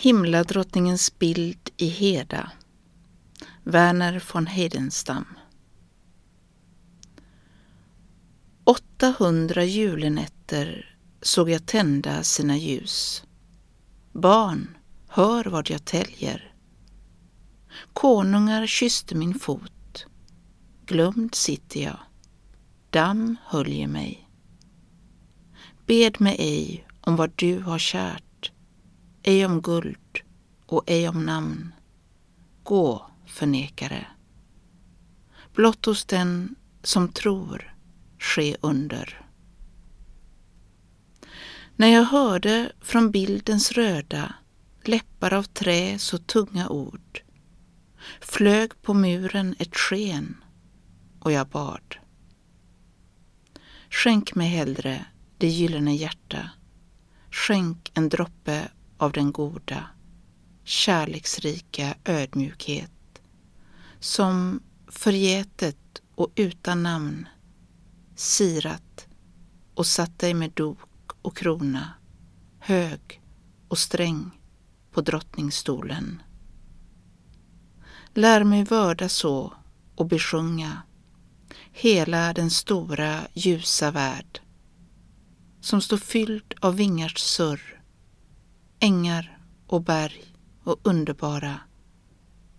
Himladrottningens bild i Heda Verner von Heidenstam 800 julenätter såg jag tända sina ljus. Barn, hör vad jag täljer. Konungar kysste min fot. Glömd sitter jag. Damm höljer mig. Bed mig ej om vad du har kärt ej om guld och ej om namn. Gå, förnekare. Blott hos den som tror ske under. När jag hörde från bildens röda läppar av trä så tunga ord flög på muren ett sken och jag bad. Skänk mig hellre det gyllene hjärta, skänk en droppe av den goda, kärleksrika ödmjukhet som förgätet och utan namn sirat och satt dig med dok och krona, hög och sträng på drottningstolen. Lär mig vörda så och besjunga hela den stora ljusa värld som står fylld av vingars surr ängar och berg och underbara,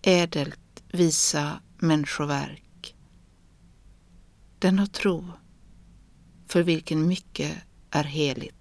ädelt visa människoverk. Den har tro, för vilken mycket är heligt.